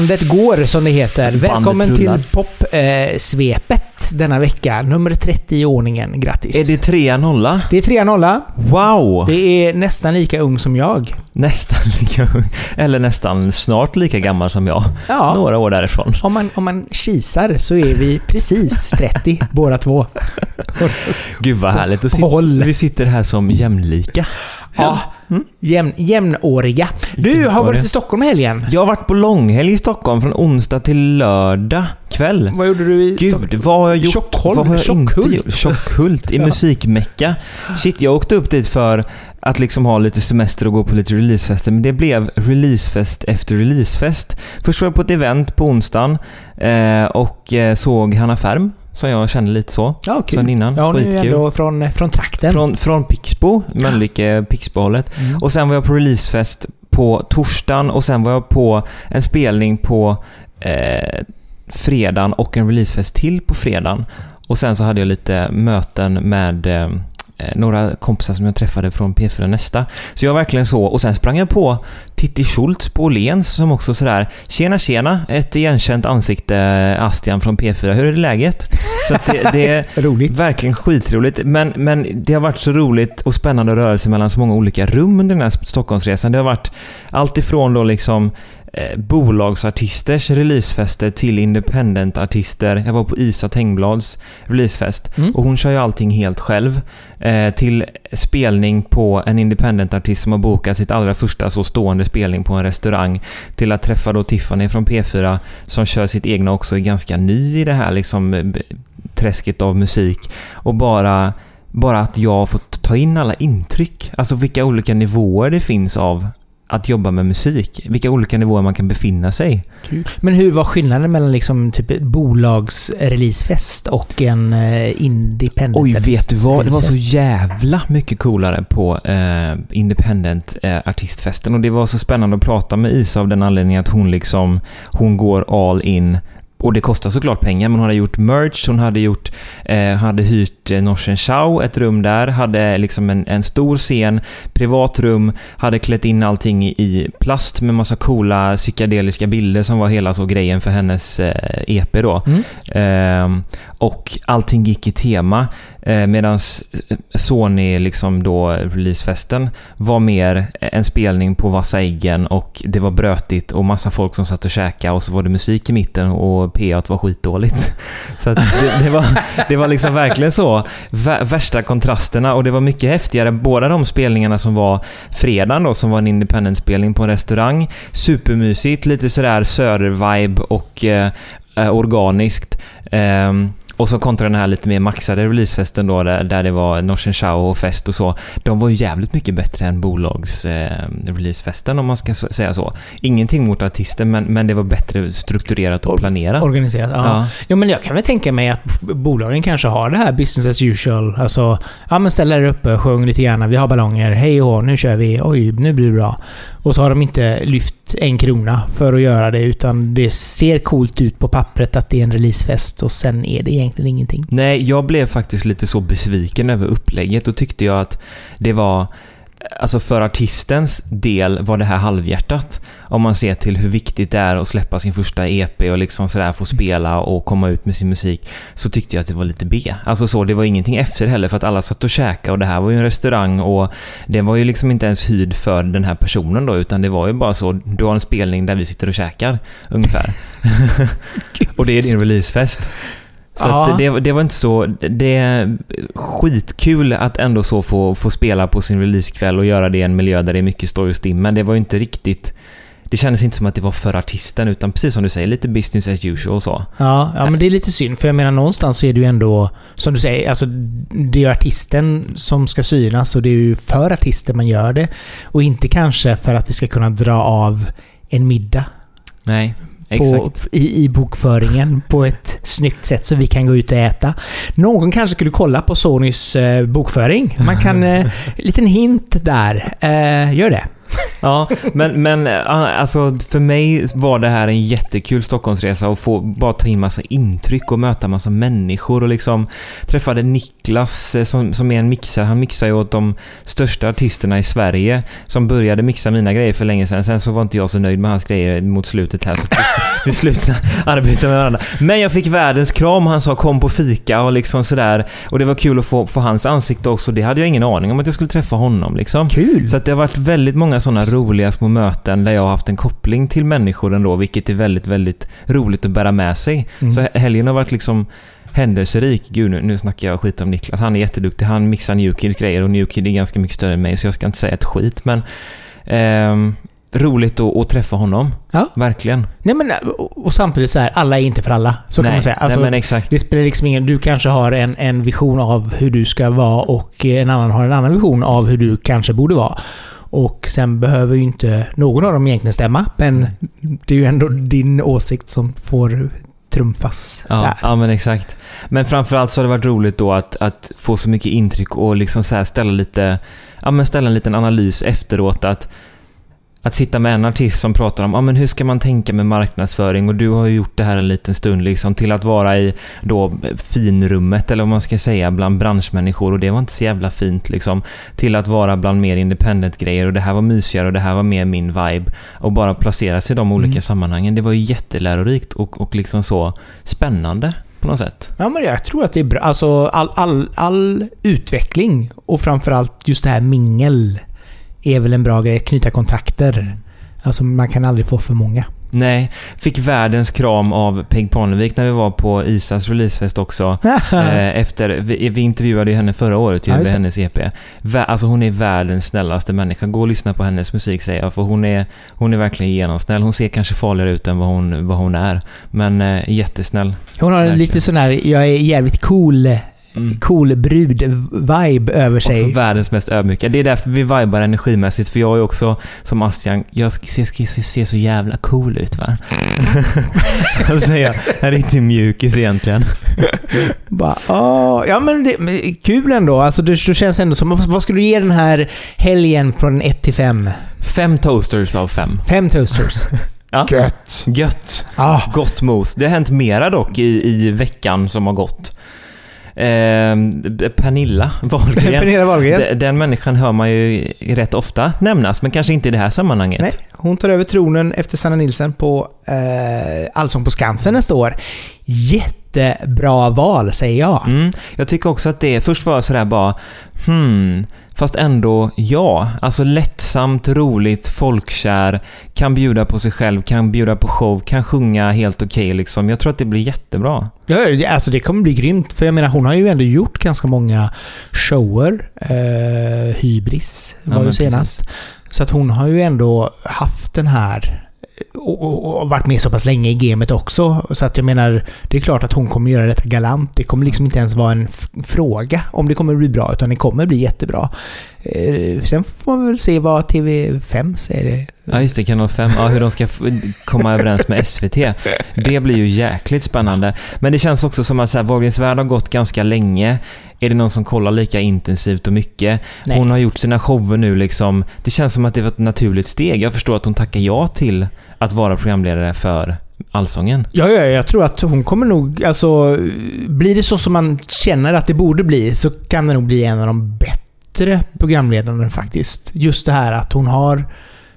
Bandet går som det heter. Välkommen till popsvepet denna vecka. Nummer 30 i ordningen. Grattis! Är det trea nolla? Det är 3 nolla. Wow! Det är nästan lika ung som jag. Nästan lika ung. Eller nästan snart lika gammal som jag. Ja. Några år därifrån. Om man, om man kisar så är vi precis 30 båda två. Gud vad härligt. Och sitter, vi sitter här som jämlika. Ja. Jämn, jämnåriga. Du har varit i Stockholm i helgen. Jag har varit på långhelg i Stockholm från onsdag till lördag kväll. Vad gjorde du i Stockholm? Gud, vad har jag gjort? Tjockholm? Vad har jag inte Tjockhult? gjort? Tjockhult i Ja. musikmecka. Shit, jag åkte upp dit för att liksom ha lite semester och gå på lite releasefester, men det blev releasefest efter releasefest. Först var jag på ett event på onsdagen eh, och eh, såg Hanna Färm, som jag kände lite så. Ja, kul. Sen innan. Ja, hon är ju ändå från, från trakten. Från, från Pixbo, Mölnlycke, Pixbohållet. Mm. Och sen var jag på releasefest på torsdagen och sen var jag på en spelning på eh, fredagen och en releasefest till på fredagen. Och sen så hade jag lite möten med eh, eh, några kompisar som jag träffade från P4 Nästa. Så jag verkligen så. Och sen sprang jag på Titti Schultz på Åhléns som också sådär Tjena tjena, ett igenkänt ansikte Astian från P4. Hur är det läget? Så det, det är Roligt. verkligen skitroligt. Men, men det har varit så roligt och spännande sig mellan så många olika rum under den här Stockholmsresan. Det har varit allt ifrån då liksom eh, bolagsartisters releasefester till independent-artister. Jag var på Isa Tengblads releasefest Mm. och hon kör ju allting helt själv. Eh, till spelning på en independent-artist som har bokat sitt allra första så stående spelning på en restaurang. Till att träffa då Tiffany från P4 som kör sitt egna också, är ganska ny i det här liksom träsket av musik. Och bara, bara att jag har fått ta in alla intryck. Alltså vilka olika nivåer det finns av att jobba med musik. Vilka olika nivåer man kan befinna sig. Kul. Men hur var skillnaden mellan liksom typ ett bolags releasefest och en uh, independent Oj, vet du vad? Det var så jävla mycket coolare på eh, Independent eh, artistfesten och det var så spännande att prata med Isa av den anledningen att hon liksom, hon går all in och det kostar såklart pengar, men hon hade gjort merch, hon hade gjort, eh, hade hyrt eh, Norsen Chow, ett rum där, hade liksom en, en stor scen, privat rum, hade klätt in allting i, plast med massa coola psykedeliska bilder som var hela så grejen för hennes eh, EP då. Mm. Ehm, och allting gick i tema. Eh, Medan eh, Sony, liksom då releasefesten, var mer en spelning på vassa äggen och det var brötigt och massa folk som satt och käkade och så var det musik i mitten och PA var skitdåligt. Så att det, det, var, det var liksom verkligen så. Värsta kontrasterna och det var mycket häftigare. Båda de spelningarna som var fredagen då, som var en independent-spelning på en restaurang. Supermysigt, lite sådär söder-vibe och eh, eh, organiskt. Ehm, och så kontra den här lite mer maxade releasefesten då, där, där det var Norsen Chow och fest och så. De var ju jävligt mycket bättre än bolags eh, releasefesten om man ska så, säga så. Ingenting mot artisten, men, men det var bättre strukturerat och planerat. Organiserat, ja. Ja. Jo, men jag kan väl tänka mig att bolagen kanske har det här business as usual. Alltså, ja men ställ er uppe, sjung lite grann, vi har ballonger, hej och nu kör vi, oj, nu blir det bra. Och så har de inte lyft en krona för att göra det, utan det ser coolt ut på pappret att det är en releasefest och sen är det egentligen ingenting. Nej, jag blev faktiskt lite så besviken över upplägget och tyckte jag att det var Alltså för artistens del var det här halvhjärtat. Om man ser till hur viktigt det är att släppa sin första EP och liksom sådär få spela och komma ut med sin musik. Så tyckte jag att det var lite B. Alltså så, det var ingenting efter heller för att alla satt och käkade och det här var ju en restaurang och det var ju liksom inte ens hyrd för den här personen då utan det var ju bara så, du har en spelning där vi sitter och käkar ungefär. och det är din releasefest. Så Ja. det, det var inte så... Det är skitkul att ändå så få, få spela på sin releasekväll och göra det i en miljö där det är mycket stoj och stim, men det var ju inte riktigt... Det kändes inte som att det var för artisten, utan precis som du säger, lite business as usual så. Ja, ja, men det är lite synd. För jag menar någonstans så är det ju ändå, som du säger, alltså det är ju artisten som ska synas och det är ju för artisten man gör det. Och inte kanske för att vi ska kunna dra av en middag Nej, på, i, i bokföringen på ett snyggt sätt så vi kan gå ut och äta. Någon kanske skulle kolla på Sonys eh, bokföring. Man kan... Eh, liten hint där. Eh, gör det. Ja, men, men äh, alltså för mig var det här en jättekul Stockholmsresa och få bara ta in massa intryck och möta massa människor och liksom träffade Niklas eh, som, som är en mixare. Han mixar ju åt de största artisterna i Sverige som började mixa mina grejer för länge sedan. Sen så var inte jag så nöjd med hans grejer mot slutet här så vi, slutade arbeta med varandra. Men jag fick världens kram han sa kom på fika och liksom sådär. Och det var kul att få, få hans ansikte också. Det hade jag ingen aning om att jag skulle träffa honom liksom. Kul! Så att det har varit väldigt många sådana roliga små möten där jag har haft en koppling till människor ändå, vilket är väldigt, väldigt roligt att bära med sig. Mm. Så helgen har varit liksom händelserik. Gud, nu, nu snackar jag skit om Niklas. Han är jätteduktig. Han mixar Newkids grejer och Newkid är ganska mycket större än mig, så jag ska inte säga ett skit, men ehm, roligt att, att träffa honom. Ja. Verkligen. Nej men, och, och samtidigt så här, alla är inte för alla. Så kan nej, man säga. Alltså, nej, men exakt. det spelar liksom ingen... Du kanske har en, en vision av hur du ska vara och en annan har en annan vision av hur du kanske borde vara. Och sen behöver ju inte någon av dem egentligen stämma, men det är ju ändå din åsikt som får trumfas Ja, där. ja, men exakt. Men framförallt så har det varit roligt då att, att få så mycket intryck och liksom så ställa lite, ja men ställa en liten analys efteråt att att sitta med en artist som pratar om ah, men hur ska man tänka med marknadsföring och du har ju gjort det här en liten stund liksom till att vara i då finrummet eller vad man ska säga bland branschmänniskor och det var inte så jävla fint liksom till att vara bland mer independent-grejer och det här var mysigare och det här var mer min vibe och bara placera sig i de olika Mm. sammanhangen. Det var ju jättelärorikt och, och liksom så spännande på något sätt. Ja, men jag tror att det är bra. Alltså all, all, all utveckling och framförallt just det här mingel är väl en bra grej. Knyta kontakter. Alltså man kan aldrig få för många. Nej, fick världens kram av Peg Parnevik när vi var på Isas releasefest också. Eh, efter, vi, vi intervjuade ju henne förra året ju Ja, hennes EP. Alltså hon är världens snällaste människa. Gå och lyssna på hennes musik säger jag, för hon är, hon är verkligen genomsnäll. Hon ser kanske farligare ut än vad hon, vad hon är. Men eh, jättesnäll. Hon har en Verkligen. lite sån här, jag är jävligt cool, cool brud-vibe över Och så sig. världens mest ödmjuka. Det är därför vi vibar energimässigt, för jag är också som Astian, jag ser, ser, ser så jävla cool ut va? Jag säger en riktig mjukis egentligen. Bara, åh, ja men, det, men kul ändå. Alltså det, det känns ändå som... Vad ska du ge den här helgen från 1 till 5? Fem toasters av fem. Fem toasters. Ja. Gött. Gött. Ah, Gott mos. Det har hänt mera dock i, i veckan som har gått. Eh, Pernilla Wahlgren. Pernilla Wahlgren. Den, den människan hör man ju rätt ofta nämnas, men kanske inte i det här sammanhanget. Nej, hon tar över tronen efter Sanna Nilsson på eh, Allsång på Skansen nästa år. Jättebra val, säger jag. Mm, jag tycker också att det, först var jag sådär bara, hmm, fast ändå ja. Alltså lättsamt, roligt, folkkär, kan bjuda på sig själv, kan bjuda på show, kan sjunga helt okej liksom. Jag tror att det blir jättebra. Ja, alltså det kommer bli grymt. För jag menar, hon har ju ändå gjort ganska många shower. Eh, Hybris Ja, var ju men senast. Så att hon har ju ändå haft den här och, och, och varit med så pass länge i gamet också. Så att jag menar, det är klart att hon kommer göra detta galant. Det kommer liksom inte ens vara en fråga om det kommer bli bra, utan det kommer bli jättebra. Eh, sen får man väl se vad TV5 säger. Ja, just det, kanal 5. Ja, hur de ska komma överens med SVT. Det blir ju jäkligt spännande. Men det känns också som att så Wahlgrens värld har gått ganska länge. Är det någon som kollar lika intensivt och mycket? Nej. Hon har gjort sina shower nu liksom. Det känns som att det var ett naturligt steg. Jag förstår att hon tackar ja till att vara programledare för Allsången. Ja, ja, jag tror att hon kommer nog... Alltså, blir det så som man känner att det borde bli så kan det nog bli en av de bättre programledarna faktiskt. Just det här att hon har...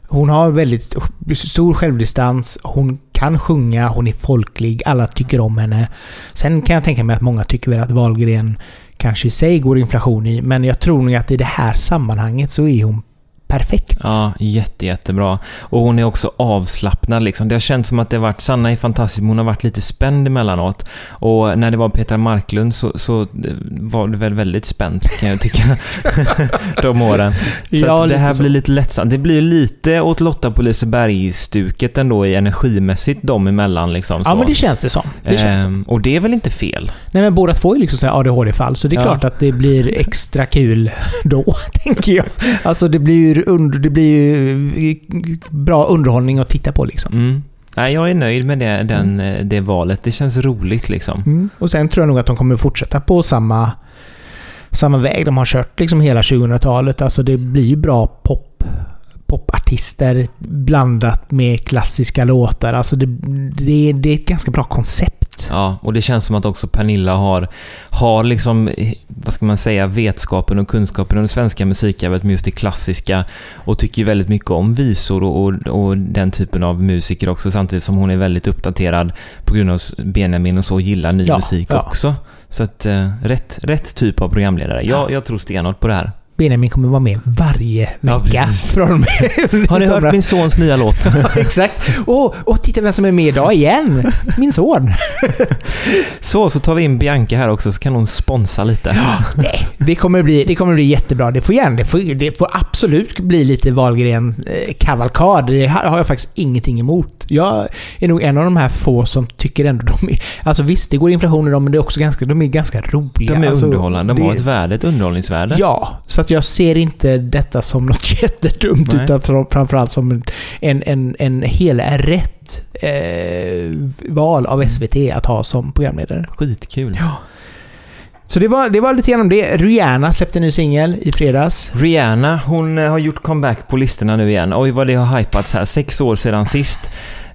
Hon har väldigt stor självdistans, hon kan sjunga, hon är folklig, alla tycker om henne. Sen kan jag tänka mig att många tycker väl att Wahlgren kanske i sig går inflation i, men jag tror nog att i det här sammanhanget så är hon perfekt. Ja, jätte, jättebra. Och hon är också avslappnad liksom. Det har känts som att det har varit, Sanna är fantastisk, men hon har varit lite spänd emellanåt. Och när det var Petra Marklund så, så var det väl väldigt spänt kan jag tycka. De åren. Så Ja, det här så. blir lite lättsamt. Det blir lite åt Lotta på Liseberg-stuket ändå i energimässigt dem emellan liksom. Ja, så. men det känns det som. Det känns. Ehm, och det är väl inte fel? Nej men båda två är liksom så här ADHD-fall, så det är Ja. klart att det blir extra kul då, tänker jag. Alltså det blir ju, under, det blir ju bra underhållning att titta på liksom. Mm. Nej, jag är nöjd med det, den, eh, det valet. Det känns roligt liksom. Mm. Och sen tror jag nog att de kommer fortsätta på samma, samma väg de har kört liksom hela 2000-talet. Alltså det blir ju bra pop, popartister blandat med klassiska låtar. Alltså det, det, det är ett ganska bra koncept. Ja, och det känns som att också Pernilla har, har liksom, vad ska man säga, vetskapen och kunskapen om det svenska musikarvet med just det klassiska och tycker väldigt mycket om visor och, och, och, den typen av musiker också samtidigt som hon är väldigt uppdaterad på grund av Benjamin och så gillar ny Ja, musik ja. också. Så att, eh, rätt, rätt typ av programledare. Jag, jag tror stenhårt på det här. Benjamin kommer vara med varje Ja, vecka. precis. från Har ni hört min sons nya låt? Ja, exakt. Och, och titta vem som är med idag igen. Min son. Så, så tar vi in Bianca här också så kan hon sponsra lite. Nej, det kommer bli, det kommer bli jättebra. Det får gärna, det får, det får absolut bli lite Wahlgren-kavalkad. Det har jag faktiskt ingenting emot. Jag är nog en av de här få som tycker ändå de är... Alltså visst, det går inflation i dem, men det är också ganska, de är ganska roliga. De är alltså, underhållande, de har ett värde, ett underhållningsvärde. Ja, så att jag ser inte detta som något jättedumt, Nej. utan fram- framförallt som en, en, en, hel rätt eh, val av SVT att ha som programledare. Skitkul. Ja. Så det var, det var lite grann om det. Rihanna släppte en ny singel i fredags. Rihanna, hon eh, har gjort comeback på listorna nu igen. Oj vad det har hypats här. Sex år sedan sist.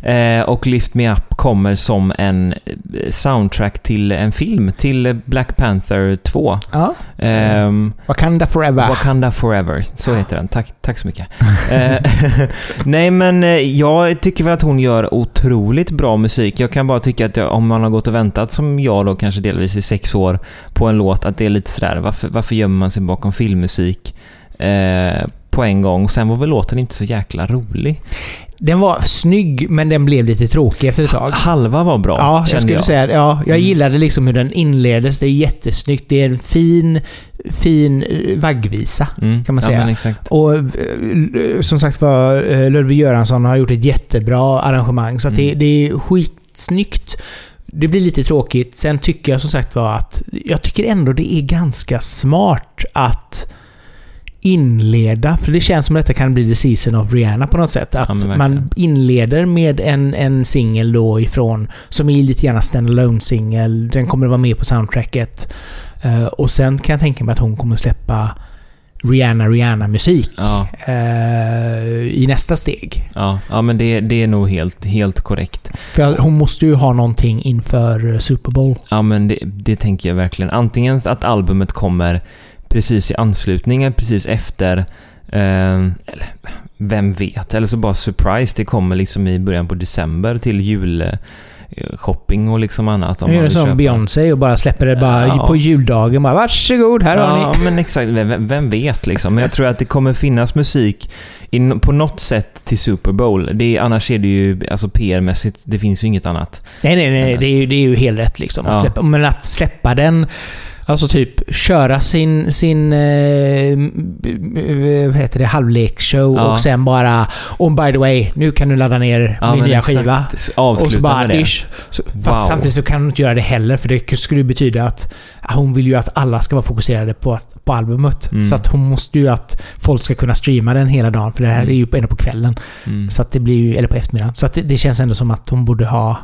Eh, och Lift Me Up kommer som en eh, soundtrack till en film, till eh, Black Panther 2. Ja. Ehm, Wakanda Forever. Wakanda Forever, så heter den. Tack, tack så mycket. Eh, Nej men eh, jag tycker väl att hon gör otroligt bra musik. Jag kan bara tycka att jag, om man har gått och väntat som jag då kanske delvis i sex år på en låt, att det är lite sådär, varför, varför gömmer man sig bakom filmmusik eh, på en gång? Och sen var väl låten inte så jäkla rolig. Den var snygg, men den blev lite tråkig efter ett tag. Halva var bra, Ja, jag skulle jag. säga. Ja, jag Mm. gillade liksom hur den inleddes. Det är jättesnyggt. Det är en fin, fin eh, vaggvisa. Mm, kan man Ja, säga. exakt. Och eh, som sagt var, eh, Ludvig Göransson har gjort ett jättebra arrangemang. Så att det, Mm. det är skitsnyggt. Det blir lite tråkigt. Sen tycker jag som sagt var att jag tycker ändå det är ganska smart att inleda, för det känns som att detta kan bli the season of Rihanna på något sätt. Att verkligen. man inleder med en, en singel då ifrån, som är lite grann standalone singel Den kommer att vara med på soundtracket. Eh, och sen kan jag tänka mig att hon kommer släppa Rihanna Rihanna-musik Ja, eh, i nästa steg. ja, ja men det, det är nog helt, helt korrekt. För hon måste ju ha någonting inför eh, Super Bowl. Ja, men det, det tänker jag verkligen. Antingen att albumet kommer precis i anslutningen, precis efter, eh, eller vem vet, eller så bara surprise, det kommer liksom i början på december till julshopping och liksom annat. om Nu man gör det som. Beyoncé och bara släpper det bara Ja. på juldagen. Bara, Varsågod, här har Ja, ni. men exakt. Vem, vem vet liksom. Men jag tror att det kommer finnas musik in, på något sätt till Super Bowl. Det är, annars är det ju, alltså PR-mässigt, det finns ju inget annat. Nej, nej, nej. Det är ju, det är ju helt rätt liksom. Att Ja. släppa, men att släppa den... Alltså typ köra sin, sin eh, vad heter det, halvleksshow Ja. och sen bara oh by the way, nu kan du ladda ner Ja, min nya exakt. skiva. Avsluta Och så bara med det. dish. Så, Wow. Fast samtidigt så kan hon inte göra det heller för det skulle betyda att hon vill ju att alla ska vara fokuserade på, på albumet. Mm. Så att hon måste ju att folk ska kunna streama den hela dagen för det här Mm. är ju ändå på kvällen. Mm. Så att det blir ju, eller på eftermiddagen. Så att det, det känns ändå som att hon borde ha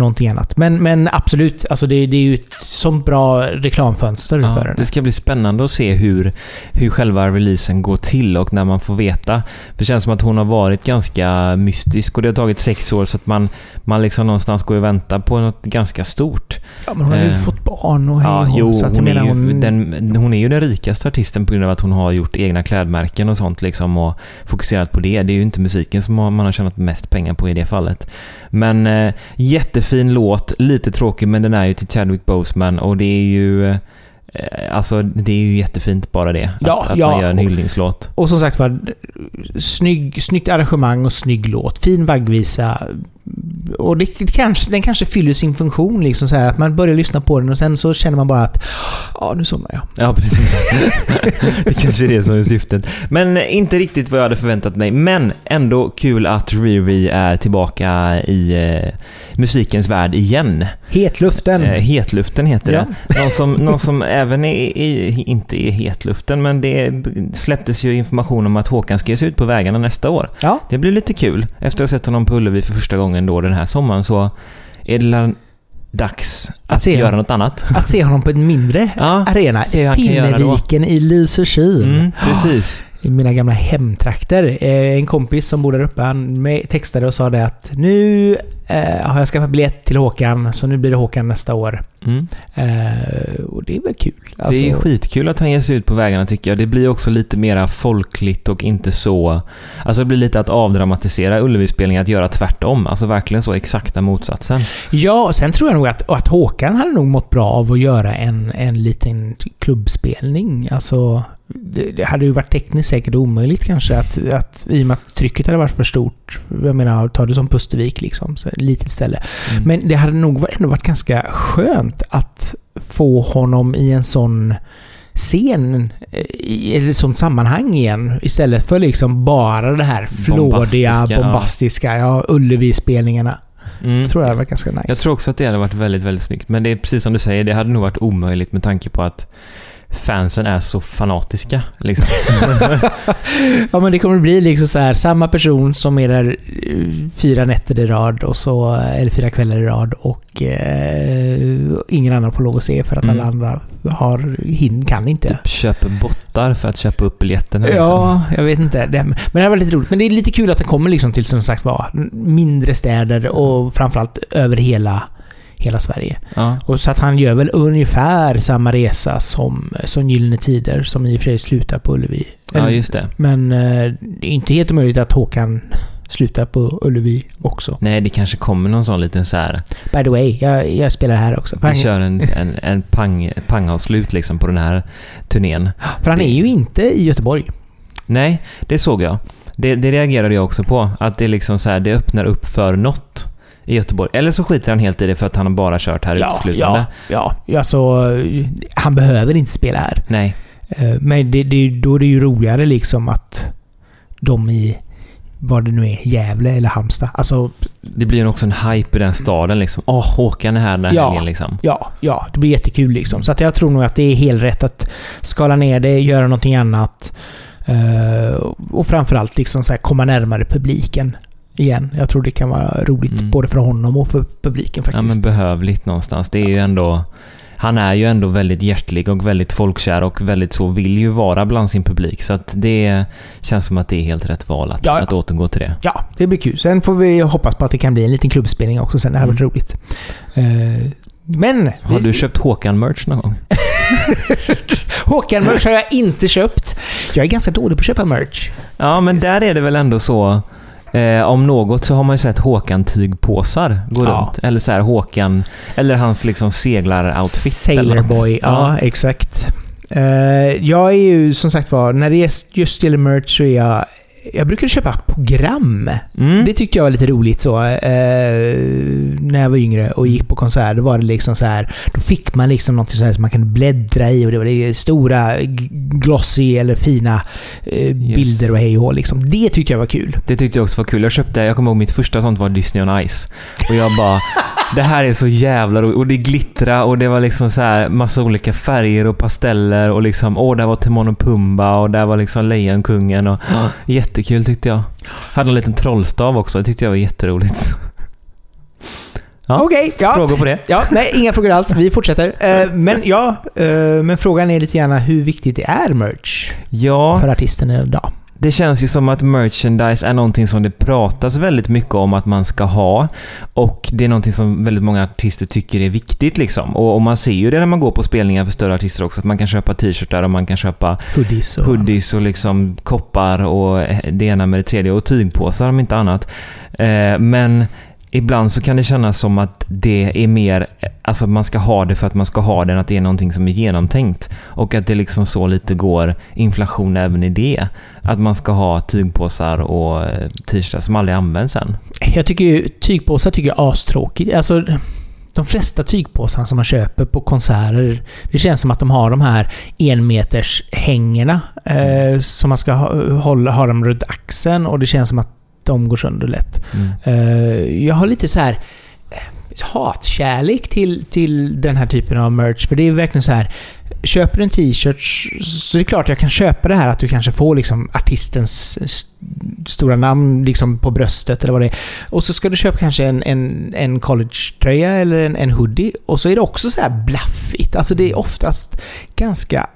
någonting annat. Men, men absolut, alltså det, det är ju ett sånt bra reklamfönster för Ja, den. det ska bli spännande att se hur, hur själva releasen går till och när man får veta. För det känns som att hon har varit ganska mystisk och det har tagit sex år så att man, man liksom någonstans går och väntar på något ganska stort. Ja, men hon har ju eh, fått barn och hej Ja, jo, så att jag hon, är ju, hon... den, hon är ju den rikaste artisten på grund av att hon har gjort egna klädmärken och sånt liksom och fokuserat på det. Det är ju inte musiken som man har tjänat mest pengar på i det fallet. Men eh, jättefin låt, lite tråkig men den är ju till Chadwick Boseman och det är ju... Eh, alltså det är ju jättefint bara det. Ja, att att ja, man gör en och- hyllningslåt. Och som sagt var, snygg, snyggt arrangemang och snygg låt. Fin vaggvisa. Och det, det kanske, den kanske fyller sin funktion. Liksom så här, att man börjar lyssna på den och sen så känner man bara att ja, nu somnar jag. Ja, precis. det kanske är det som är syftet. Men eh, inte riktigt vad jag hade förväntat mig. Men ändå kul att Riri är tillbaka i eh, musikens värld igen. Hetluften. Eh, hetluften heter Ja. det. Någon som, någon som även är, i inte är hetluften, men det släpptes ju information om att Håkan ska ge sig ut på vägarna nästa år. Ja. Det blir lite kul. Efter att ha sett honom på Ullevi för första gången då den här sommaren så är det dags att, se göra honom. något annat. Att se honom på en mindre Ja, arena. Pinneviken i Lysekil. Mm, precis. i mina gamla hemtrakter. Eh, En kompis som bor där uppe, han textade och sa det att nu eh, har jag skaffat biljett till Håkan, så nu blir det Håkan nästa år. Mm. Eh, och det är väl kul. Alltså, det är skitkul att han ger sig ut på vägarna tycker jag. Det blir också lite mera folkligt och inte så... Alltså det blir lite att avdramatisera Ullevi-spelningen, att göra tvärtom. Alltså verkligen så exakta motsatsen. Ja, och sen tror jag nog att, att Håkan hade nog mått bra av att göra en, en liten klubbspelning. Alltså, det, det hade ju varit tekniskt säkert omöjligt kanske att, att i och med att trycket hade varit för stort. Jag menar, ta det som Pustervik liksom, så ett litet ställe. Mm. Men det hade nog ändå varit ganska skönt att få honom i en sån scen, eh, i ett sånt sammanhang igen. Istället för liksom bara det här flådiga, bombastiska, ja, Ullevi-spelningarna. Mm. Jag tror det hade varit ganska nice. Jag tror också att det hade varit väldigt, väldigt snyggt. Men det är precis som du säger, det hade nog varit omöjligt med tanke på att fansen är så fanatiska. Liksom. ja men det kommer bli liksom så här samma person som är där eh, fyra nätter i rad och så, eller fyra kvällar i rad och eh, ingen annan får lov att se för att Mm. alla andra har, hin, kan inte. typ köper bottar för att köpa upp biljetterna. Liksom. Ja, jag vet inte. Det, men det här var lite roligt. Men det är lite kul att den kommer liksom till som sagt var mindre städer och framförallt över hela, hela Sverige. Ja. Och så att han gör väl ungefär samma resa som, som Gyllene Tider, som i och för sig slutar på Ullevi. ja, just det. Men eh, det är inte helt omöjligt att Håkan slutar på Ullevi också. Nej, det kanske kommer någon sån liten så här. By the way, jag, jag spelar här också. För Vi kör en, en, en pang, pangavslut liksom på den här turnén. för han är ju inte i Göteborg. Nej, det såg jag. Det, det reagerade jag också på. Att det liksom så här, det öppnar upp för något i Göteborg. Eller så skiter han helt i det för att han har bara kört här uteslutande. ja, ja. Alltså, han behöver inte spela här. Nej. Eh, Men det, det, då är det ju roligare liksom att de i, vad det nu är, Gävle eller Halmstad. Alltså, Det blir ju också en hype i den staden liksom. Åh, Håkan är här den här Ja. helgen liksom. ja, ja, det blir jättekul liksom. Så att jag tror nog att det är helt rätt att skala ner det, göra någonting annat. eh, och framförallt liksom så komma närmare publiken igen. Jag tror det kan vara roligt Mm. både för honom och för publiken Ja, faktiskt. men behövligt någonstans. Det är ju ändå... Han är ju ändå väldigt hjärtlig och väldigt folkkär och väldigt så vill ju vara bland sin publik. Så att det känns som att det är helt rätt val att, Ja, ja. att återgå till det. Ja, det blir kul. Sen får vi hoppas på att det kan bli en liten klubbspelning också sen. Det här Mm. varit roligt. Eh, men... Har du köpt Håkan-merch någon gång? Håkan-merch har jag inte köpt. Jag är ganska dålig på att köpa merch. Ja, men där är det väl ändå så... Eh, om något så har man ju sett Håkan-tygpåsar gå Ja. runt. Eller så här Håkan... Eller hans liksom seglar-outfit. eller Sailor något. Boy, ja, exakt. Eh, jag är ju som sagt var, när det just- just gäller merch så är jag... Jag brukade köpa program. Mm. Det tyckte jag var lite roligt så. Eh, när jag var yngre och gick på konsert, då var det liksom så här. Då fick man liksom något som man kan bläddra i och det var det stora glossy eller fina eh, bilder och hej och liksom. Det tyckte jag var kul. Det tyckte jag också var kul. Jag köpte, jag kommer ihåg mitt första sånt var Disney on Ice. Och jag bara, det här är så jävla roligt. Och det glittra och det var liksom så här massa olika färger och pasteller och liksom, åh, där var Timon och Pumba och där var liksom Lejonkungen och jättekul tyckte jag. Hade en liten trollstav också, det tyckte jag var jätteroligt. Ja. Okej, ja. Frågor på det? Ja, nej, inga frågor alls. Vi fortsätter. Eh, men ja, eh, men frågan är lite grann hur viktigt det är merch Ja, för artisten idag. Det känns ju som att merchandise är någonting som det pratas väldigt mycket om att man ska ha. Och det är någonting som väldigt många artister tycker är viktigt liksom. Och, och man ser ju det när man går på spelningar för större artister också, att man kan köpa t-shirtar och man kan köpa Hoodies och... hoodies och liksom koppar och det ena med det tredje och tygpåsar om inte annat. Eh, men ibland så kan det kännas som att det är mer, alltså man ska ha det för att man ska ha det, än att det är någonting som är genomtänkt. Och att det liksom så lite går inflation även i det. Att man ska ha tygpåsar och eh, t-shirtar som aldrig används sen. Jag tycker ju tygpåsar tycker jag är astråkigt. Alltså, de flesta tygpåsarna som man köper på konserter, det känns som att de har de här enmeters hängerna eh, som man ska ha, hålla, ha dem runt axeln och det känns som att de går sönder lätt. Mm. Eh, jag har lite så här eh, hatkärlek till, till den här typen av merch. För det är verkligen så här. Köper du en t-shirt så är det klart jag kan köpa det här att du kanske får liksom artistens st- stora namn liksom på bröstet eller vad det är. Och så ska du köpa kanske en, en, en college-tröja eller en, en hoodie. Och så är det också så här blaffigt. Alltså det är oftast ganska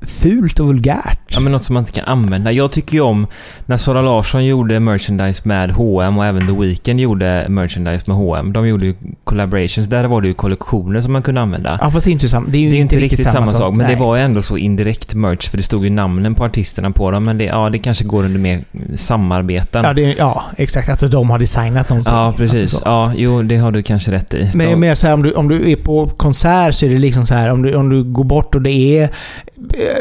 fult och vulgärt. Ja, men något som man inte kan använda. Jag tycker ju om när Sara Larsson gjorde merchandise med H&M och även The Weeknd gjorde merchandise med H&M. De gjorde ju collaborations. Där var det ju kollektioner som man kunde använda. Ja, fast det är inte, sam- det är ju det är inte riktigt, samma, sak. men Nej. det var ju ändå så indirekt merch för det stod ju namnen på artisterna på dem. Men det, ja, det kanske går under mer samarbeten. Ja, det, ja, exakt. Att de har designat någonting. Ja, precis. Alltså så. ja, jo, det har du kanske rätt i. Men mer så här, om, du, om du är på konsert så är det liksom så här, om du, om du går bort och det är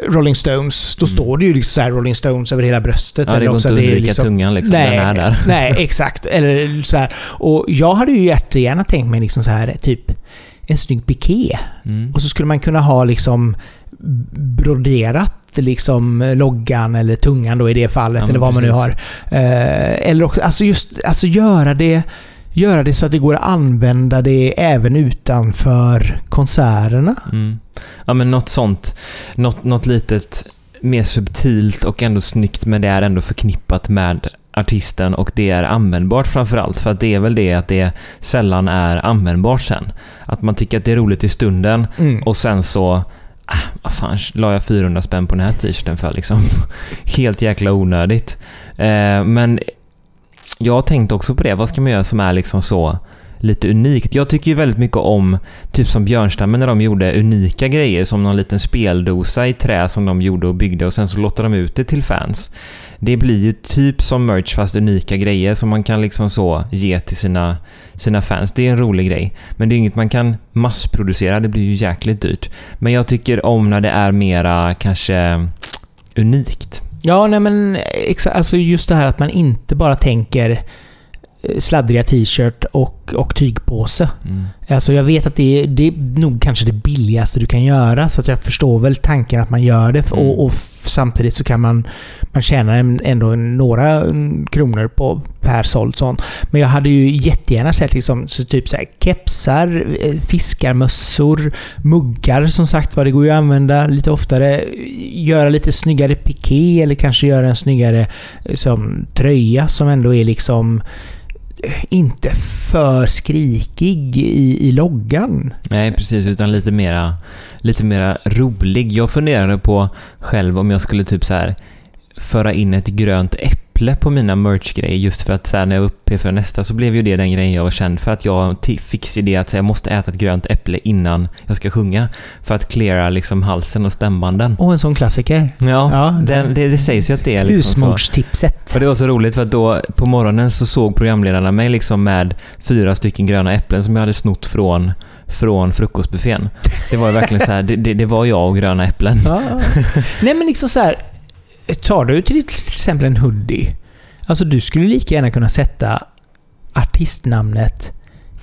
Rolling Stones, då Mm. står det ju liksom så här Rolling Stones över hela bröstet. Ja, det eller går också inte att undvika liksom- tungan liksom. Nej, Den är där. nej, exakt. Eller så här. Och jag hade ju jättegärna tänkt mig liksom så här, typ en snygg piké. Mm. Och så skulle man kunna ha liksom broderat liksom loggan eller tungan då i det fallet, Ja, eller vad man nu precis. har. Eh, eller också, alltså just, alltså göra det Göra det så att det går att använda det även utanför konserterna. Mm. Ja, men något sånt. Något, något litet mer subtilt och ändå snyggt, men det är ändå förknippat med artisten och det är användbart framförallt. För att det är väl det att det sällan är användbart sen. Att man tycker att det är roligt i stunden Mm. och sen så... Ah, vad fan, la jag 400 spänn på den här t-shirten för liksom? Helt jäkla onödigt. Eh, men jag har tänkt också på det. Vad ska man göra som är liksom så lite unikt? Jag tycker ju väldigt mycket om, typ som Björnstammen när de gjorde unika grejer, som någon liten speldosa i trä som de gjorde och byggde och sen så låter de ut det till fans. Det blir ju typ som merch fast unika grejer som man kan liksom så ge till sina, sina fans. Det är en rolig grej. Men det är inget man kan massproducera, det blir ju jäkligt dyrt. Men jag tycker om när det är mera kanske unikt. Ja, nej men alltså just det här att man inte bara tänker sladdriga t-shirt och, och tygpåse. Mm. Alltså jag vet att det är, det är nog kanske det billigaste du kan göra, så att jag förstår väl tanken att man gör det. Mm. Och, och samtidigt så kan man, man tjäna ändå några mm, kronor på per såld sånt. Men jag hade ju jättegärna sett liksom, så typ så här, kepsar, eh, fiskarmössor, muggar som sagt var. Det går ju att använda lite oftare. Göra lite snyggare piké eller kanske göra en snyggare eh, som, tröja som ändå är liksom inte för skrikig i, i loggan. Nej, precis. Utan lite mera, lite mera rolig. Jag funderade på själv om jag skulle typ så här föra in ett grönt äpple på mina merch-grejer just för att så här, när jag var uppe för nästa så blev ju det den grejen jag var känd för att jag fix idé att så här, jag måste äta ett grönt äpple innan jag ska sjunga för att cleara liksom halsen och stämbanden. Och en sån klassiker. Ja, Ja, den, det, det sägs ju att det är liksom så. Och det var så roligt för att då på morgonen så såg programledarna mig liksom med fyra stycken gröna äpplen som jag hade snott från, från frukostbuffén. Det var ju verkligen så här, det, det, det var jag och gröna äpplen. Ja. Nej men liksom så här. Tar du till exempel en hoodie. Alltså du skulle lika gärna kunna sätta artistnamnet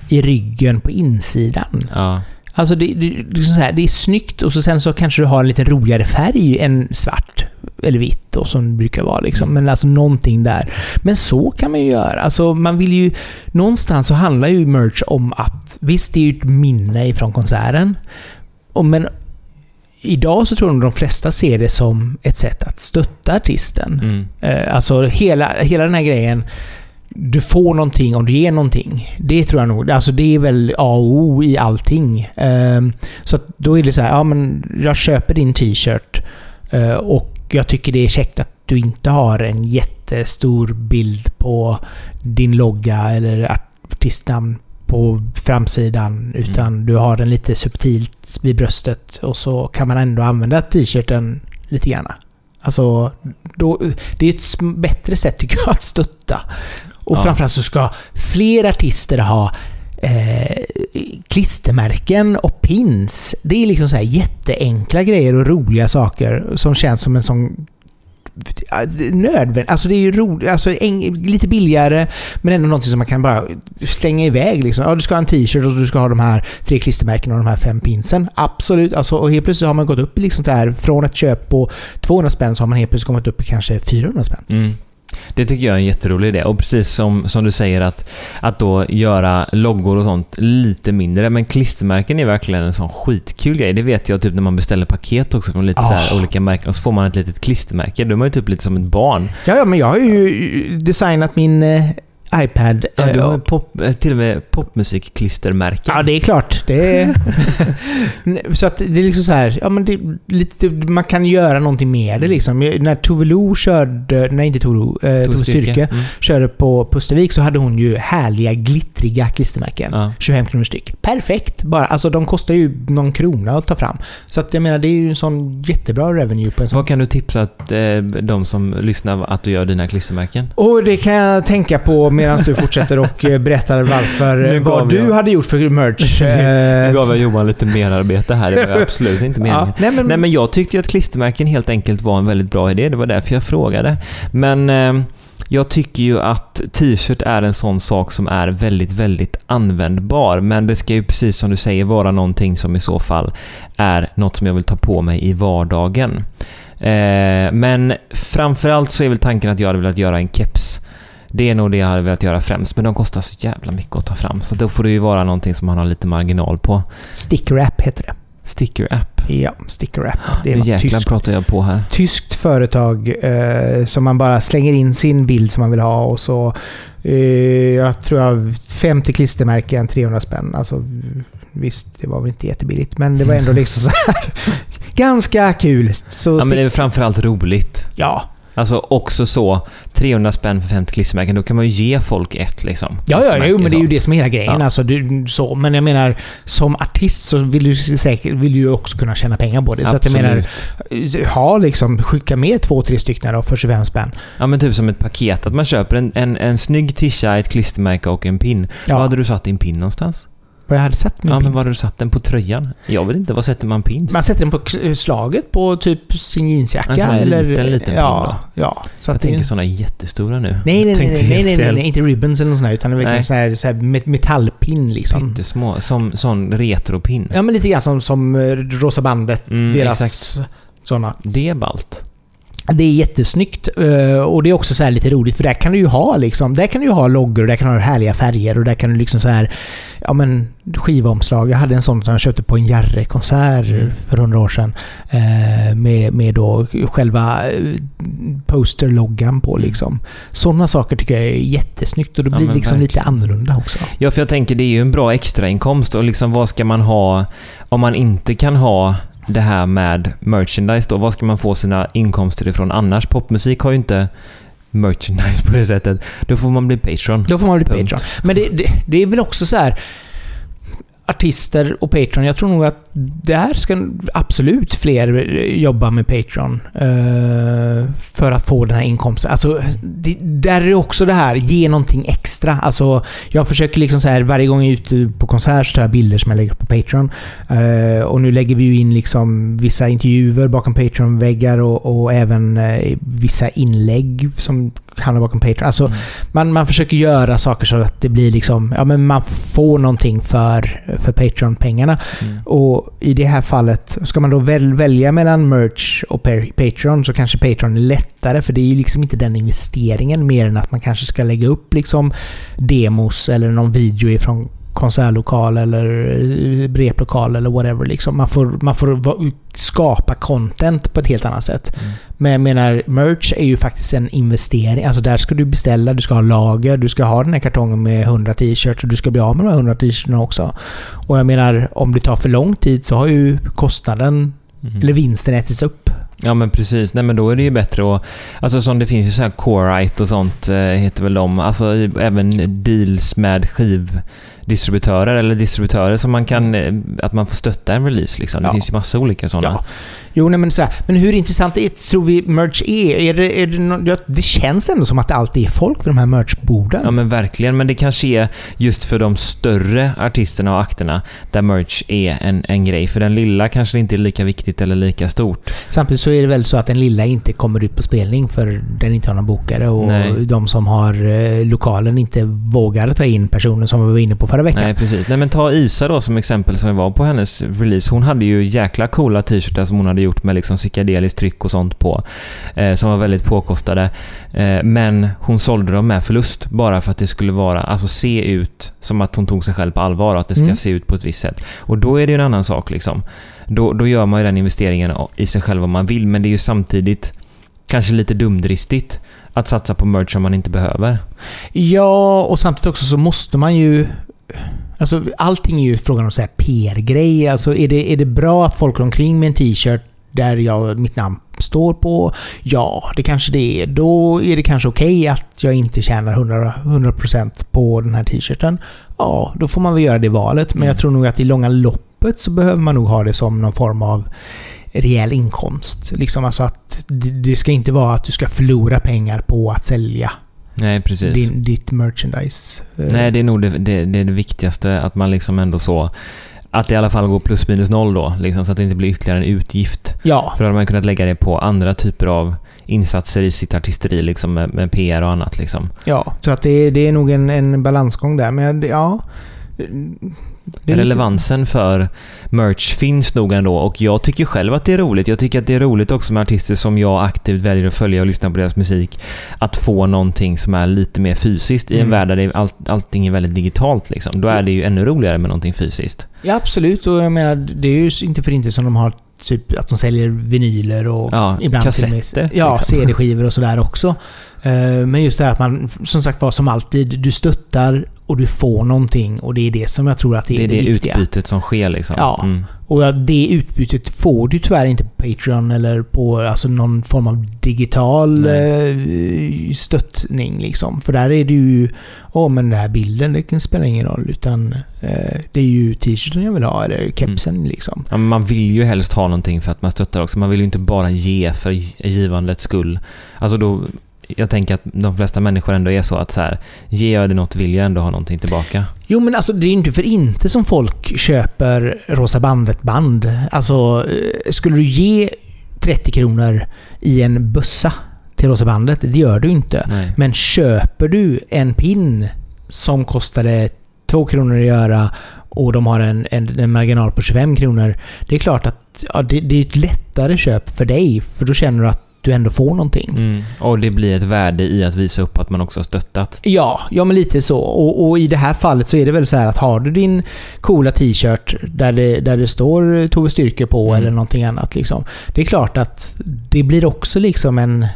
i ryggen på insidan. Ja. Alltså det, det, det, är så här, det är snyggt och så sen så kanske du har en lite roligare färg än svart. Eller vitt och som det brukar vara liksom. Men alltså någonting där. Men så kan man ju göra. Alltså man vill ju... Någonstans så handlar ju merch om att... Visst, det är ju ett minne ifrån konserten. Och, men idag så tror nog de flesta ser det som ett sätt att stötta artisten. Mm. Eh, Alltså hela, hela den här grejen. Du får någonting om du ger någonting. Det tror jag nog. Alltså det är väl A och O i allting. Ehm, Så då är det så här, ja men jag köper din t-shirt eh, och jag tycker det är käckt att du inte har en jättestor bild på din logga eller artistnamn på framsidan. Utan du har den lite subtilt vid bröstet och så kan man ändå använda t-shirten lite grann. Alltså, då, det är ett bättre sätt tycker jag att stötta. Och Ja. framförallt så ska fler artister ha eh, klistermärken och pins. Det är liksom så här jätteenkla grejer och roliga saker som känns som en sån nödvändigt. Alltså det är ju roligt. Alltså en, lite billigare, men ändå någonting som man kan bara slänga iväg. Liksom. Ja, du ska ha en t-shirt och du ska ha de här tre klistermärkena och de här fem pinsen. Absolut. Alltså, och helt plötsligt har man gått upp liksom där, från ett köp på 200 spänn så har man helt plötsligt kommit upp i kanske 400 spänn. Mm. Det tycker jag är en jätterolig idé. Och precis som, som du säger att, att då göra loggor och sånt lite mindre. Men klistermärken är verkligen en sån skitkul grej. Det vet jag typ när man beställer paket också från lite så här Ah. olika märken. Och så får man ett litet klistermärke. Då är man ju typ lite som ett barn. Ja, ja, men jag har ju designat min eh, iPad. Ja, du eh, har pop, eh, till och med popmusikklistermärken. Ja, det är klart. Det är... Så att det är liksom så här, ja men det lite, man kan göra någonting med det liksom. När Tove körde, nej inte Tove eh, Tove Styrke, Mm. körde på Pustervik så hade hon ju härliga glittriga klistermärken. Ja. 25 kronor styck. Perfekt! Bara, alltså de kostar ju någon krona att ta fram. Så att jag menar, det är ju en sån jättebra revenue på en sån. Vad kan du tipsa att, eh, de som lyssnar att du gör dina klistermärken? Och det kan jag tänka på medan du fortsätter och eh, berättar varför, vad du jag- hade gjort för merch. Nu Eh, gav jag Johan lite mer arbete här. Det var absolut inte meningen. ja, nej men, Nej men jag tyckte ju att klistermärken helt enkelt var en väldigt bra idé. Det var därför jag frågade. Men eh, jag tycker ju att t-shirt är en sån sak som är väldigt, väldigt användbar. Men det ska ju precis som du säger vara någonting som i så fall är något som jag vill ta på mig i vardagen. Eh, men framförallt så är väl tanken att jag hade velat göra en keps. Det är nog det jag hade velat göra främst, men de kostar så jävla mycket att ta fram. Så då får det ju vara någonting som man har lite marginal på. Stick wrap heter det. Sticker app. Ja, sticker wrap. Det är Nu jäklar tyskt, pratar jag på här. tyskt företag eh, som man bara slänger in sin bild som man vill ha och så eh, jag tror jag 50 klistermärken, 300 spänn. Alltså visst, det var väl inte jättebilligt men det var ändå liksom så här ganska kul. Så Ja, men det är framförallt roligt. ja, Alltså också så, 300 spänn för 50 klistermärken, då kan man ju ge folk ett liksom. Ja, ja, jo, men det är ju så. det som är hela grejen. Ja. Alltså, du, så, men jag menar, som artist så vill du säkert vill du också kunna tjäna pengar på det. Så att jag menar, Absolut. ha liksom, skicka med två, tre stycken då för 25 spänn. Ja men typ som ett paket, att man köper en, en, en snygg tisha, ett klistermärke och en pin. Ja, Var hade du satt din pin någonstans? Vad jag hade sett min Ja, pin. men var hade du satt den? På tröjan? Jag vet inte, var sätter man pins? Man sätter den på slaget på typ sin jeansjacka. En sån här eller, liten, liten pin ja, ja. Så jag att det, tänker sådana jättestora nu. nej, nej, nej, nej, nej, nej, nej, nej, inte ribbons eller något sånt här, utan det verkligen så här, så här met- metallpin liksom. Pyttesmå, som sån retropin. Ja, men lite grann som, som eh, Rosa bandet, Mm, deras exakt. sådana. Det är ballt. Det är jättesnyggt eh, och det är också så här lite roligt för där kan du ju ha liksom, där kan du ha loggor och där kan du ha härliga färger och där kan du liksom så här, ja men skivomslag. Jag hade en sån som jag köpte på en Jarre-konsert Mm. för hundra år sedan. eh, Med, med då själva eh, posterloggan på Mm. liksom. Sådana saker tycker jag är jättesnyggt och det Ja, blir men liksom lite verkligen. annorlunda också. Ja, för jag tänker det är ju en bra extrainkomst och liksom vad ska man ha om man inte kan ha det här med merchandise då? Vad ska man få sina inkomster ifrån annars? Popmusik har ju inte merchandise på det sättet. Då får man bli Patreon. Då får man bli. Patreon. Men det, det, det är väl också så här artister och Patreon. Jag tror nog att där ska absolut fler jobba med Patreon. Eh, för att få den här inkomsten. Alltså, det, där är det också det här, ge någonting extra. Alltså, jag försöker liksom så här, varje gång jag är ute på konsert så tar jag bilder som jag lägger på Patreon. Eh, och nu lägger vi ju in liksom vissa intervjuer bakom Patreon-väggar och, och även eh, vissa inlägg som hamnar bakom Patreon. Alltså, Mm. man, man försöker göra saker så att det blir liksom, ja men man får någonting för, för Patreon-pengarna. Mm. Och i det här fallet, ska man då väl, välja mellan merch och pa- Patreon så kanske Patreon är lättare för det är ju liksom inte den investeringen mer än att man kanske ska lägga upp liksom demos eller någon video ifrån konsertlokal eller replokal eller whatever. Liksom. Man får, man får skapa content på ett helt annat sätt. Mm. Men jag menar, merch är ju faktiskt en investering. Alltså där ska du beställa, du ska ha lager, du ska ha den här kartongen med 100 t-shirts och du ska bli av med de här 100 t-shirtarna också. Och jag menar, om det tar för lång tid så har ju kostnaden, Mm. eller vinsten ätits upp. Ja men precis, nej men då är det ju bättre att... Alltså som det finns ju så här Corite och sånt eh, heter väl de. Alltså även deals med skivdistributörer eller distributörer som man kan... eh, Att man får stötta en release liksom. Det Ja. finns ju massa olika sådana. Ja. Jo, nej, men, så här, men hur intressant är, tror vi merch är? är, det, är det, ja, det känns ändå som att det alltid är folk vid de här merchborden. Ja men verkligen, men det kanske är just för de större artisterna och akterna där merch är en, en grej. För den lilla kanske det inte är lika viktigt eller lika stort. Samtidigt så är det väl så att den lilla inte kommer ut på spelning för den inte har någon bokare och Nej. de som har eh, lokalen inte vågar ta in personen som vi var inne på förra veckan. Nej precis. Nej men ta Isa då som exempel som var på hennes release. Hon hade ju jäkla coola t-shirtar som hon hade gjort med liksom psykedeliskt tryck och sånt på. Eh, som var väldigt påkostade. Eh, men hon sålde dem med förlust bara för att det skulle vara, alltså se ut som att hon tog sig själv på allvar och att det ska Mm. se ut på ett visst sätt. Och då är det ju en annan sak liksom. Då, då gör man ju den investeringen i sig själv om man vill, men det är ju samtidigt kanske lite dumdristigt att satsa på merch som man inte behöver. Ja, och samtidigt också så måste man ju... Alltså allting är ju frågan om så här PR-grej. Alltså är det, är det bra att folk går omkring med en t-shirt där jag, mitt namn står på? Ja, det kanske det är. Då är det kanske okej okay att jag inte tjänar 100%, 100 på den här t-shirten. Ja, då får man väl göra det valet. Men mm. jag tror nog att i långa loppet så behöver man nog ha det som någon form av rejäl inkomst. Liksom alltså att det ska inte vara att du ska förlora pengar på att sälja Nej, precis. Din, ditt merchandise. Nej, det är nog det, det, det, är det viktigaste. Att man liksom ändå så... Att det i alla fall går plus minus noll då, liksom, så att det inte blir ytterligare en utgift. Ja. För då hade man kunnat lägga det på andra typer av insatser i sitt artisteri, liksom, med, med PR och annat. Liksom. Ja, så att det, det är nog en, en balansgång där. Men ja, Relevansen för merch finns nog ändå och jag tycker själv att det är roligt. Jag tycker att det är roligt också med artister som jag aktivt väljer att följa och lyssna på deras musik. Att få någonting som är lite mer fysiskt i en mm. värld där all, allting är väldigt digitalt. Liksom. Då är det ju ännu roligare med någonting fysiskt. Ja, absolut. Och jag menar, det är ju inte för inte som de har typ att de säljer vinyler och ja, ibland kassetter. Med, ja, liksom. CD-skivor och sådär också. Eh, men just det här att man, som sagt var, som alltid, du stöttar och du får någonting och det är det som jag tror att det är det, det, det viktiga. utbytet som sker liksom. Ja. Mm. Och det utbytet får du tyvärr inte på Patreon eller på alltså någon form av digital Nej. Eh, stöttning liksom. För där är det ju, åh men den här bilden, det kan spela ingen roll. Utan eh, det är ju t-shirten jag vill ha eller kepsen mm. liksom. Ja, man vill ju helst ha någonting för att man stöttar också. Man vill ju inte bara ge för givandets skull. Alltså då jag tänker att de flesta människor ändå är så att så här, ger jag det något vill jag ändå ha någonting tillbaka. Jo, men alltså det är inte för inte som folk köper Rosa Bandet-band. Alltså, eh, skulle du ge 30 kronor i en bussa till Rosa Bandet, det gör du inte. Nej. Men köper du en pin som kostade 2 kronor att göra och de har en, en, en, marginal på 25 kronor. Det är klart att ja, det, det, är ett lättare köp för dig, för då känner du att du ändå får någonting. Mm. Och det blir ett värde i att visa upp att man också har stöttat. Ja, ja men lite så. Och, och i det här fallet så är det väl så här att har du din coola t-shirt där det, där det står Tove Styrke på mm. eller någonting annat. Liksom, det är klart att det blir också liksom en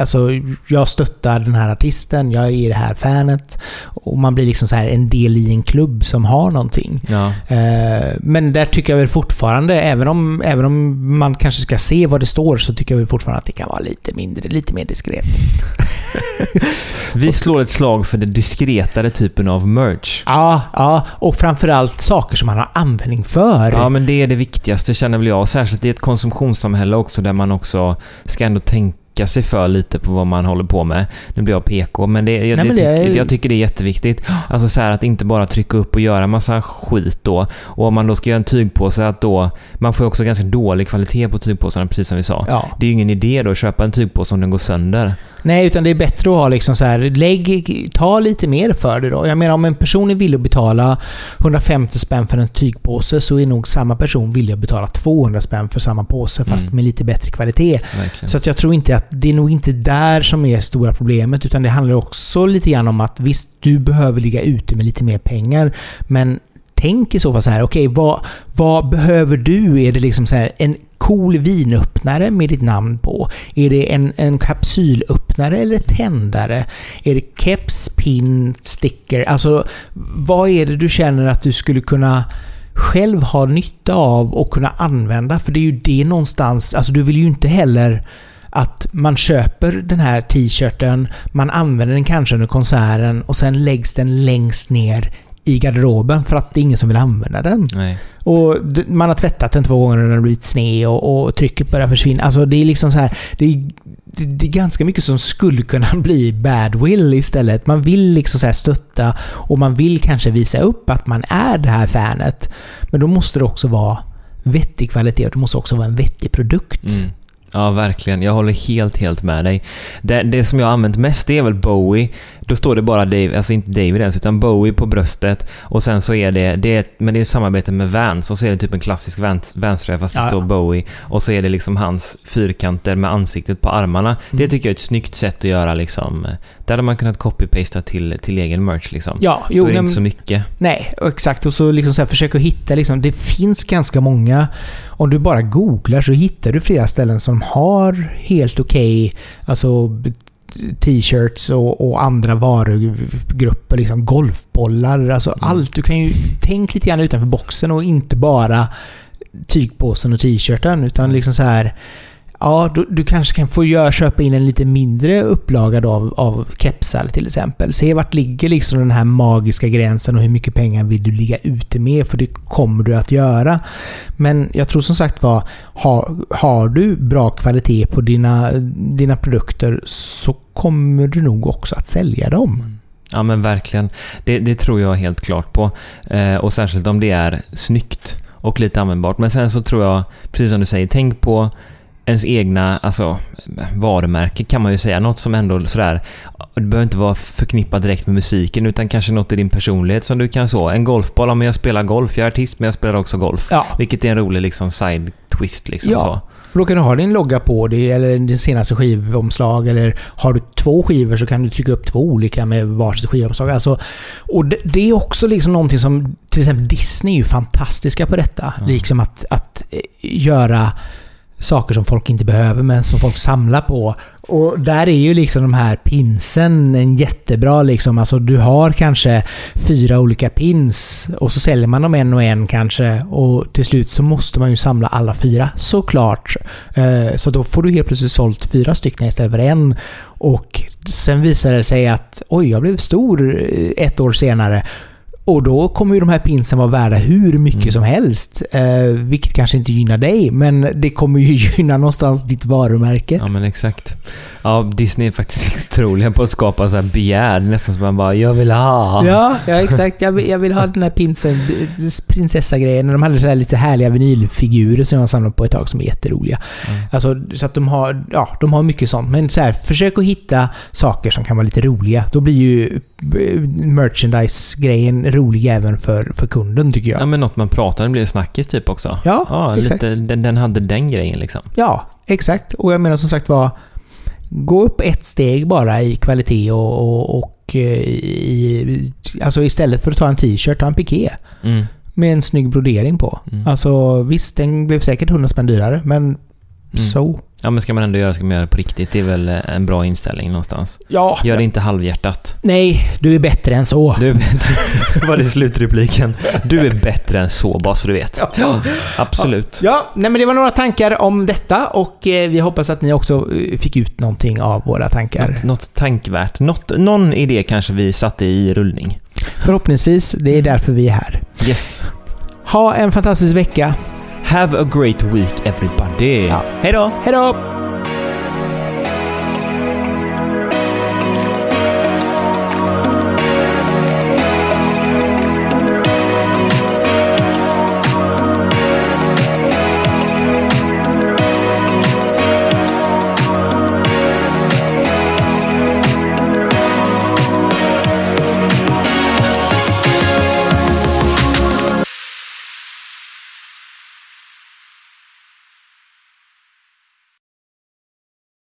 alltså, jag stöttar den här artisten, jag är det här fanet. Och man blir liksom så här en del i en klubb som har någonting. Ja. Eh, men där tycker jag väl fortfarande, även om, även om man kanske ska se vad det står, så tycker jag väl fortfarande att det kan vara lite mindre, lite mer diskret. Vi slår ett slag för den diskretare typen av merch. Ja, ja, och framförallt saker som man har användning för. Ja, men det är det viktigaste känner väl jag. Särskilt i ett konsumtionssamhälle också där man också ska ändå tänka tänka sig för lite på vad man håller på med. Nu blir jag PK, men, det, jag, Nej, men det tycker, är... jag tycker det är jätteviktigt. Alltså så här, att inte bara trycka upp och göra massa skit då. Och om man då ska göra en tygpåse, att då... Man får också ganska dålig kvalitet på tygpåsarna, precis som vi sa. Ja. Det är ju ingen idé då att köpa en tygpåse om den går sönder. Nej, utan det är bättre att ha liksom så här, lägg, ta lite mer för det då. Jag menar om en person är villig att betala 150 spänn för en tygpåse så är nog samma person villig att betala 200 spänn för samma påse fast mm. med lite bättre kvalitet. Verkligen. Så att jag tror inte att det är nog inte där som är stora problemet utan det handlar också lite grann om att visst, du behöver ligga ute med lite mer pengar men tänk i så fall så här, okej, okay, vad, vad behöver du? Är det liksom så här, en cool vinöppnare med ditt namn på? Är det en, en kapsylöppnare eller tändare? Är det keps, pin, sticker? Alltså, vad är det du känner att du skulle kunna själv ha nytta av och kunna använda? För det är ju det någonstans, alltså du vill ju inte heller att man köper den här t-shirten, man använder den kanske under konserten och sen läggs den längst ner i garderoben för att det är ingen som vill använda den. Nej. Och man har tvättat den två gånger och den har blivit sned och, och trycket börjar försvinna. Alltså det är liksom så här... Det är, det är ganska mycket som skulle kunna bli badwill istället. Man vill liksom så stötta och man vill kanske visa upp att man är det här fanet. Men då måste det också vara vettig kvalitet och det måste också vara en vettig produkt. Mm. Ja, verkligen. Jag håller helt, helt med dig. Det, det som jag har använt mest det är väl Bowie Då står det bara Dave, alltså inte David ens, utan Bowie på bröstet. Och sen så är det, det är, men det är samarbete med Vans. Och så är det typ en klassisk Vans, Vans-tröja fast det Ja, står. Bowie. Och så är det liksom hans fyrkanter med ansiktet på armarna. Det Mm. tycker jag är ett snyggt sätt att göra liksom. Där hade man kunnat copy-pasta till, till egen merch liksom. Ja, Då jo, är det nej, inte så mycket. nej, exakt. Och så liksom så här, försök att hitta liksom, det finns ganska många, om du bara googlar så hittar du flera ställen som har helt okej, alltså b- t-shirts och, och andra varugrupper, liksom golfbollar, alltså Mm. allt. Du kan ju, tänk lite grann utanför boxen och inte bara tygpåsen och t-shirten, utan liksom så här Ja, du, du kanske kan få göra, köpa in en lite mindre upplaga då av, av kepsar till exempel. Se vart ligger liksom den här magiska gränsen och hur mycket pengar vill du ligga ute med? För det kommer du att göra. Men jag tror som sagt var, har, har du bra kvalitet på dina, dina produkter så kommer du nog också att sälja dem. Mm. Ja men verkligen. Det, det tror jag helt klart på. Eh, och särskilt om det är snyggt och lite användbart. Men sen så tror jag, precis som du säger, tänk på ens egna alltså, varumärke kan man ju säga. Något som ändå sådär, det behöver inte vara förknippat direkt med musiken utan kanske något i din personlighet som du kan så. En golfboll, ja men jag spelar golf, jag är artist men jag spelar också golf. Ja, Vilket är en rolig liksom side twist liksom Ja. så. då kan du ha din logga på det eller din senaste skivomslag eller har du två skivor så kan du trycka upp två olika med varsitt skivomslag. Alltså, och det, det är också liksom någonting som till exempel Disney är ju fantastiska på detta. Ja. Liksom att, att eh, göra saker som folk inte behöver men som folk samlar på. Och där är ju liksom de här pinsen en jättebra liksom. Alltså du har kanske fyra olika pins och så säljer man dem en och en kanske. Och till slut så måste man ju samla alla fyra såklart. Eh, så då får du helt plötsligt sålt fyra stycken istället för en. Och sen visar det sig att oj, jag blev stor eh, ett år senare. Och då kommer ju de här pinsen vara värda hur mycket Mm. som helst. Eh, vilket kanske inte gynnar dig, men det kommer ju gynna någonstans ditt varumärke. Ja men exakt. Ja, Disney är faktiskt otroliga på att skapa så här begär. Nästan som man bara, jag vill ha. Ja, ja exakt. Jag vill, jag vill ha den här pinsen, prinsessa-grejen. De hade så här lite härliga vinylfigurer som jag samlade på ett tag som är jätteroliga. Mm. Alltså, så att de har, ja, de har mycket sånt. Men så här, försök att hitta saker som kan vara lite roliga. Då blir ju merchandise-grejen rolig även för, för kunden tycker Ja jag. men något man pratar om blir snackis typ också. Ja, Ja, exakt. lite, den, den hade den grejen liksom. Ja, exakt. Och jag menar som sagt var, gå upp ett steg bara i kvalitet och, och, och eh, i, alltså istället för att ta en t-shirt, ta en piké. Mm. Med en snygg brodering på. Mm. Alltså visst, den blev säkert 100 spänn dyrare, men så. Ja men ska man ändå göra ska man göra det på riktigt. Det är väl eh, en bra inställning någonstans. Ja. Gör det inte halvhjärtat. Nej, du är bättre än så. Du är bättre. var det slutrepliken? Du är bättre än så, bara så du vet. Ja. Absolut. Ja, nej men det var några tankar om detta och eh, vi hoppas att ni också eh, fick ut någonting av våra tankar. Något, något tankvärt. Något, någon idé kanske vi satte i rullning. Förhoppningsvis, det är därför vi är här. Yes. Ha en fantastisk vecka. Have a great week everybody. Ja. Hej då! Hej då!